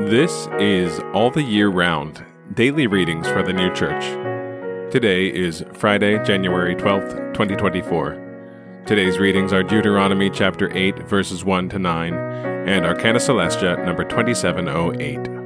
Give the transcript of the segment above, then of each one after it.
This is All the Year Round Daily Readings for the New Church. Today is Friday, January 12th, 2024. Today's readings are Deuteronomy chapter 8, verses 1 to 9, and Arcana Coelestia number 2708.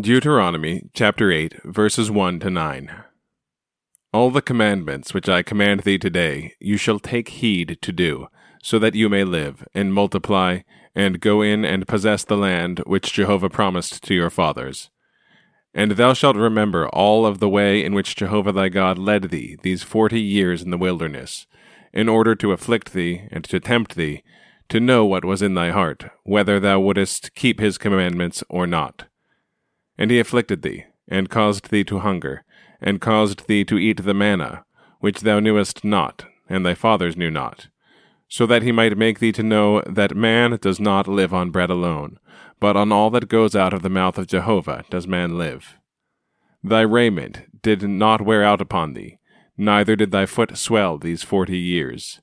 Deuteronomy chapter 8, verses 1 to 9. All the commandments which I command thee today, you shall take heed to do, so that you may live, and multiply, and go in and possess the land which Jehovah promised to your fathers. And thou shalt remember all of the way in which Jehovah thy God led thee these forty years in the wilderness, in order to afflict thee, and to tempt thee, to know what was in thy heart, whether thou wouldest keep his commandments or not. And he afflicted thee, and caused thee to hunger, and caused thee to eat the manna, which thou knewest not, and thy fathers knew not, so that he might make thee to know that man does not live on bread alone, but on all that goes out of the mouth of Jehovah does man live. Thy raiment did not wear out upon thee, neither did thy foot swell these forty years.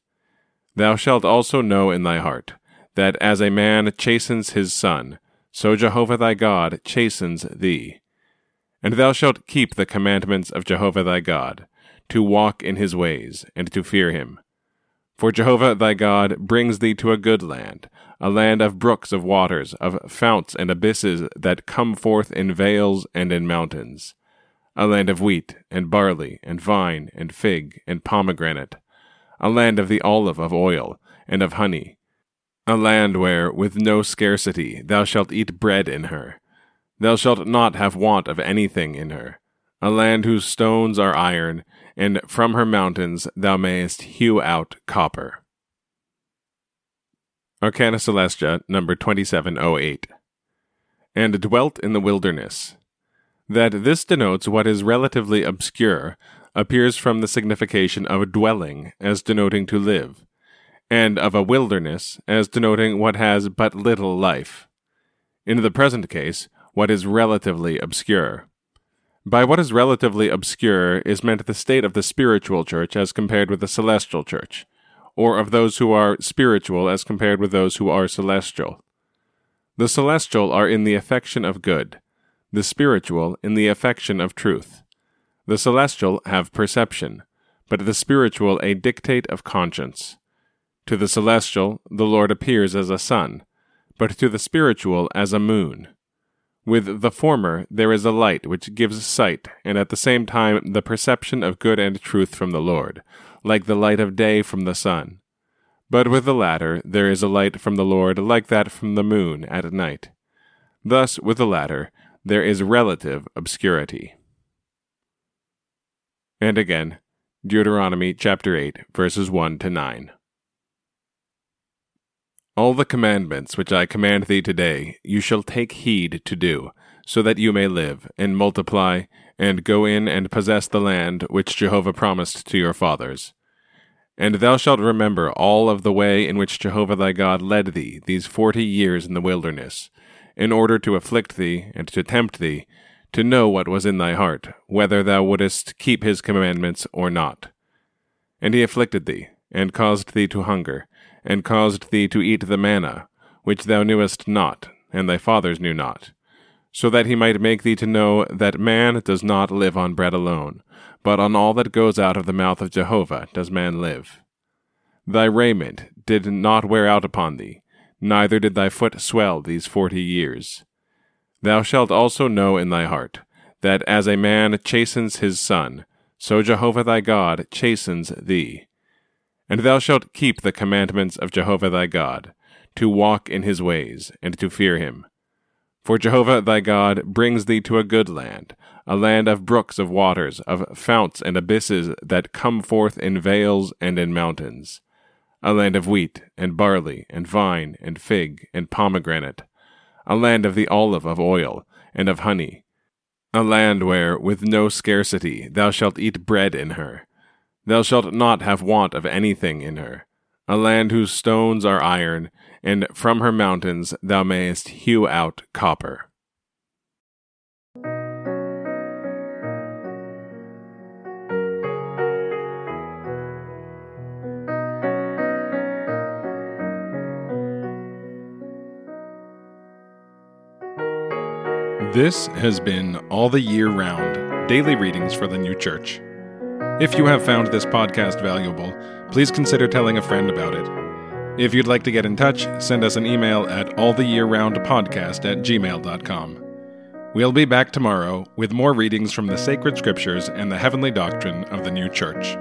Thou shalt also know in thy heart, that as a man chastens his son, so Jehovah thy God chastens thee. And thou shalt keep the commandments of Jehovah thy God, to walk in his ways, and to fear him. For Jehovah thy God brings thee to a good land, a land of brooks of waters, of founts and abysses that come forth in vales and in mountains, a land of wheat, and barley, and vine, and fig, and pomegranate, a land of the olive of oil, and of honey, a land where, with no scarcity, thou shalt eat bread in her. Thou shalt not have want of anything in her. A land whose stones are iron, and from her mountains thou mayest hew out copper. Arcana Coelestia, number 2708. And dwelt in the wilderness. That this denotes what is relatively obscure appears from the signification of dwelling as denoting to live and of a wilderness as denoting what has but little life. In the present case, what is relatively obscure. By what is relatively obscure is meant the state of the spiritual church as compared with the celestial church, or of those who are spiritual as compared with those who are celestial. The celestial are in the affection of good, the spiritual in the affection of truth. The celestial have perception, but the spiritual a dictate of conscience. To the celestial, the Lord appears as a sun, but to the spiritual as a moon. With the former, there is a light which gives sight, and at the same time the perception of good and truth from the Lord, like the light of day from the sun. But with the latter, there is a light from the Lord like that from the moon at night. Thus, with the latter, there is relative obscurity. And again, Deuteronomy chapter 8, verses 1 to 9. All the commandments which I command thee today, you shall take heed to do, so that you may live, and multiply, and go in and possess the land which Jehovah promised to your fathers. And thou shalt remember all of the way in which Jehovah thy God led thee these forty years in the wilderness, in order to afflict thee, and to tempt thee, to know what was in thy heart, whether thou wouldest keep his commandments or not. And he afflicted thee, and caused thee to hunger, and caused thee to eat the manna, which thou knewest not, and thy fathers knew not, so that he might make thee to know that man does not live on bread alone, but on all that goes out of the mouth of Jehovah does man live. Thy raiment did not wear out upon thee, neither did thy foot swell these forty years. Thou shalt also know in thy heart, that as a man chastens his son, so Jehovah thy God chastens thee and thou shalt keep the commandments of Jehovah thy God, to walk in his ways, and to fear him. For Jehovah thy God brings thee to a good land, a land of brooks of waters, of founts and abysses that come forth in vales and in mountains, a land of wheat, and barley, and vine, and fig, and pomegranate, a land of the olive of oil, and of honey, a land where, with no scarcity, thou shalt eat bread in her Thou shalt not have want of anything in her, a land whose stones are iron, and from her mountains thou mayest hew out copper. This has been All the Year Round Daily Readings for the New Church. If you have found this podcast valuable, please consider telling a friend about it. If you'd like to get in touch, send us an email at alltheyearroundpodcast at gmail.com. We'll be back tomorrow with more readings from the sacred scriptures and the heavenly doctrine of the new church.